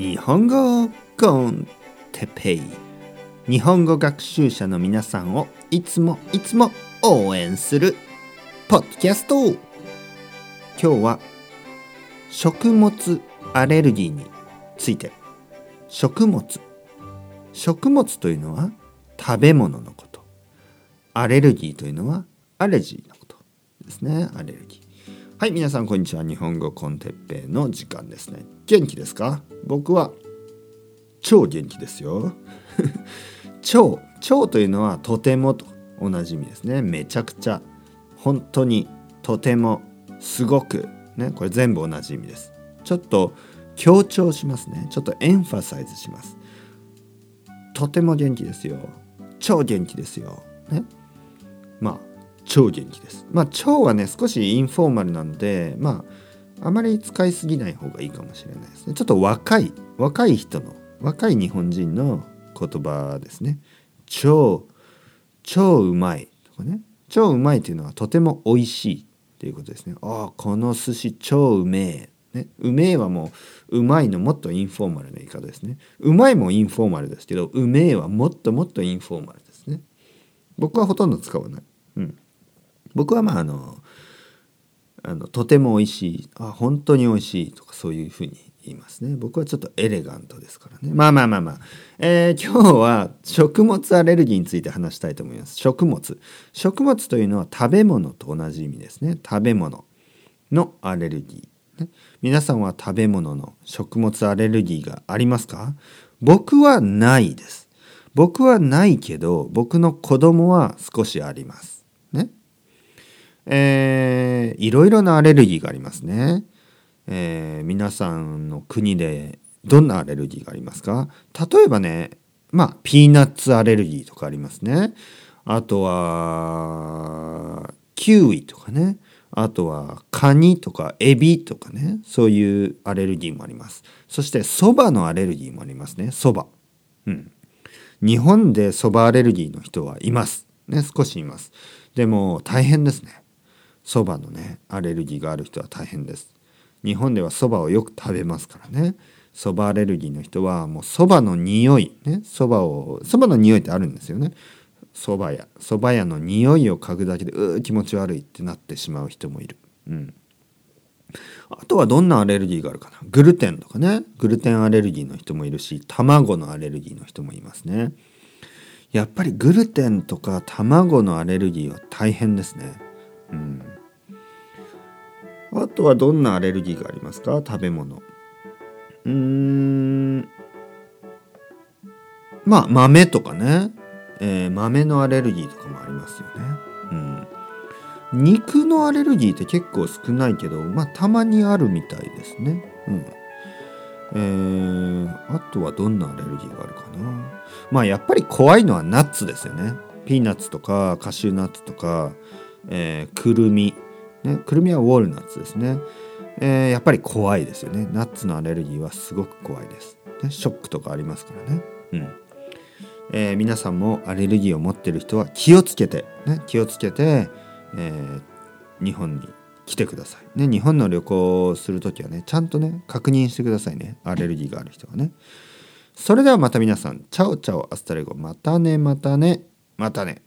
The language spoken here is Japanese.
日本語コンテペイ。日本語学習者の皆さんをいつもいつも応援するポッドキャスト。今日は食物アレルギーについて。食物。食物というのは食べ物のこと。アレルギーというのはアレジーのことですねアレルギー。はい皆さんこんにちは。日本語コンテッペイの時間ですね。元気ですか？僕は超元気ですよ。超超というのはとてもと同じ意味ですね。めちゃくちゃ本当にとてもすごくねこれ全部同じ意味です。ちょっと強調しますね。ちょっとエンファサイズします。とても元気ですよ。超元気ですよ。ね。まあ超元気です。まあ超はね少しインフォーマルなのでまああまり使いすぎない方がいいかもしれないですね。ちょっと若い若い人の若い日本人の言葉ですね。超超うまいとかね。超うまいというのはとても美味しいということですね。ああこの寿司超うめえ。ね、うめえはもううまいのもっとインフォーマルな言い方ですね。うまいもインフォーマルですけどうめえはもっともっとインフォーマルですね。僕はほとんど使わない。うん。僕はまああのあのとても美味しいあ本当に美味しいとかそういうふうに言いますね。僕はちょっとエレガントですからね。まあまあまあまあ、えー、今日は食物アレルギーについて話したいと思います。食物。食物というのは食べ物と同じ意味ですね。食べ物のアレルギー、皆さんは食べ物の食物アレルギーがありますか？僕はないです。僕はないけど僕の子供は少しあります。えー、いろいろなアレルギーがありますね。えー、皆さんの国でどんなアレルギーがありますか？例えばねまあピーナッツアレルギーとかありますね。あとはキウイとかね。あとはカニとかエビとかね。そういうアレルギーもあります。そしてそばのアレルギーもありますね。そば。うん。日本でそばアレルギーの人はいます。ね少しいます。でも大変ですね。そばのねアレルギーがある人は大変です。日本ではそばをよく食べますからね。そばアレルギーの人はもうそばの匂いね。そばをそばの匂いってあるんですよね。そば屋。そば屋の匂いを嗅ぐだけでうー気持ち悪いってなってしまう人もいる。うん。あとはどんなアレルギーがあるかな。グルテンとかね。グルテンアレルギーの人もいるし卵のアレルギーの人もいますね。やっぱりグルテンとか卵のアレルギーは大変ですね。あとはどんなアレルギーがありますか？食べ物。うーん。まあ豆とかね、えー、豆のアレルギーとかもありますよね。うん。肉のアレルギーって結構少ないけど、まあたまにあるみたいですね。うん。えー、あとはどんなアレルギーがあるかな？まあやっぱり怖いのはナッツですよね。ピーナッツとかカシューナッツとか、えー、くるみ。ね、くるみはウォールナッツですね、えー、やっぱり怖いですよね。ナッツのアレルギーはすごく怖いです、ね、ショックとかありますからね。うん。えー、皆さんもアレルギーを持ってる人は気をつけて、ね、気をつけて、え、日本に来てください、ね、日本の旅行をする時はねちゃんとね確認してくださいね。アレルギーがある人はね。それではまた皆さん。 Chao chao hasta luego。またねまたね。またね。